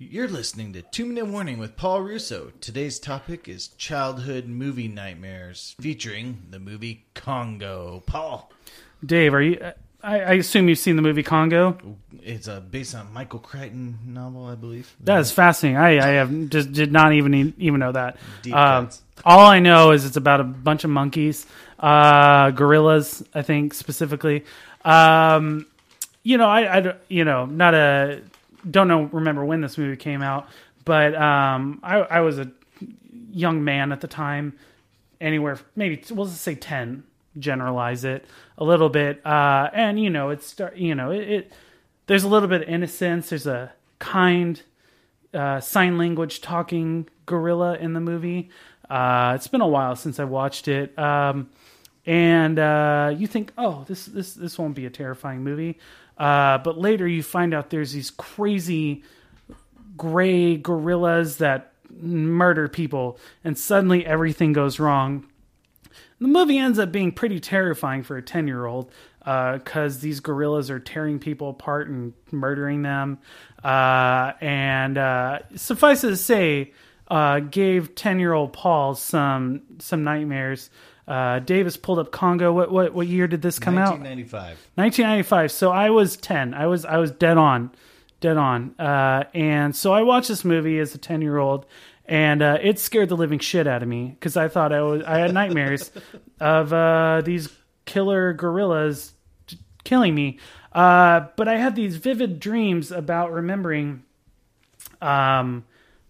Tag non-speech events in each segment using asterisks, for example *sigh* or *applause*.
You're listening to Two Minute Warning with Paul Russo. Today's topic is childhood movie nightmares, featuring the movie Congo. Paul, Dave, are you? I, I assume you've seen the movie Congo. it's uh, based on Michael Crichton novel, I believe. That is fascinating. I, I have just did not even even know that. Deep Um, cuts. all I know is it's about a bunch of monkeys, uh, gorillas, I think specifically. Um, you know, I, I don't- you know, not a don't know remember when this movie came out, but um, I, I was a young man at the time, anywhere maybe we'll just say ten, generalize it a little bit, uh, and you know, it's you know, it, it there's a little bit of innocence. There's a kind uh, sign language talking gorilla in the movie. Uh, it's been a while since I watched it, um, and uh, you think, oh, this this this won't be a terrifying movie, uh, but later you find out there's these crazy gray gorillas that murder people, and suddenly everything goes wrong. The movie ends up being pretty terrifying for a 10 year old because these gorillas are tearing people apart and murdering them. Uh, and uh, suffice it to say, uh, gave 10 year old Paul some some nightmares. Uh, Davis pulled up Congo. What, what what year did this come out? 1995. 1995. So I was 10. I was I was dead on, dead on. Uh, and so I watched this movie as a 10 year old, and uh, it scared the living shit out of me because I thought I was I had nightmares *laughs* of uh, these killer gorillas t- killing me. Uh, but I had these vivid dreams about remembering um,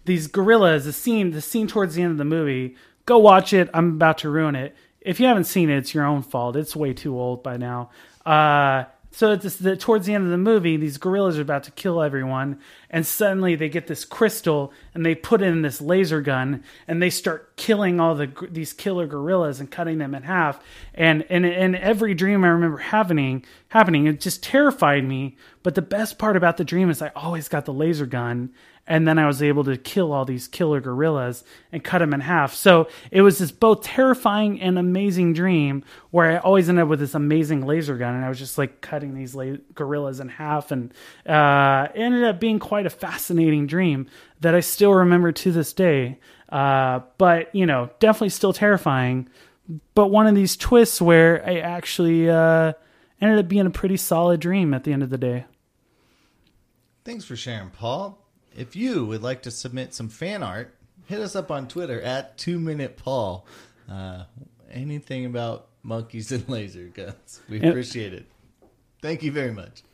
these gorillas. The scene, the scene towards the end of the movie. Go watch it. I'm about to ruin it. If you haven't seen it, it's your own fault. It's way too old by now. Uh, so it's the, towards the end of the movie, these gorillas are about to kill everyone, and suddenly they get this crystal and they put in this laser gun and they start killing all the these killer gorillas and cutting them in half. And and and every dream I remember happening happening, it just terrified me. But the best part about the dream is I always got the laser gun and then I was able to kill all these killer gorillas and cut them in half. So it was this both terrifying and amazing dream where I always ended up with this amazing laser gun, and I was just like cutting these la- gorillas in half, and uh, ended up being quite a fascinating dream that I still remember to this day. Uh, but you know, definitely still terrifying. But one of these twists where I actually uh, ended up being a pretty solid dream at the end of the day. Thanks for sharing, Paul. If you would like to submit some fan art, hit us up on Twitter at Two Minute Paul. Uh, anything about monkeys and *laughs* laser guns, we appreciate it. Thank you very much.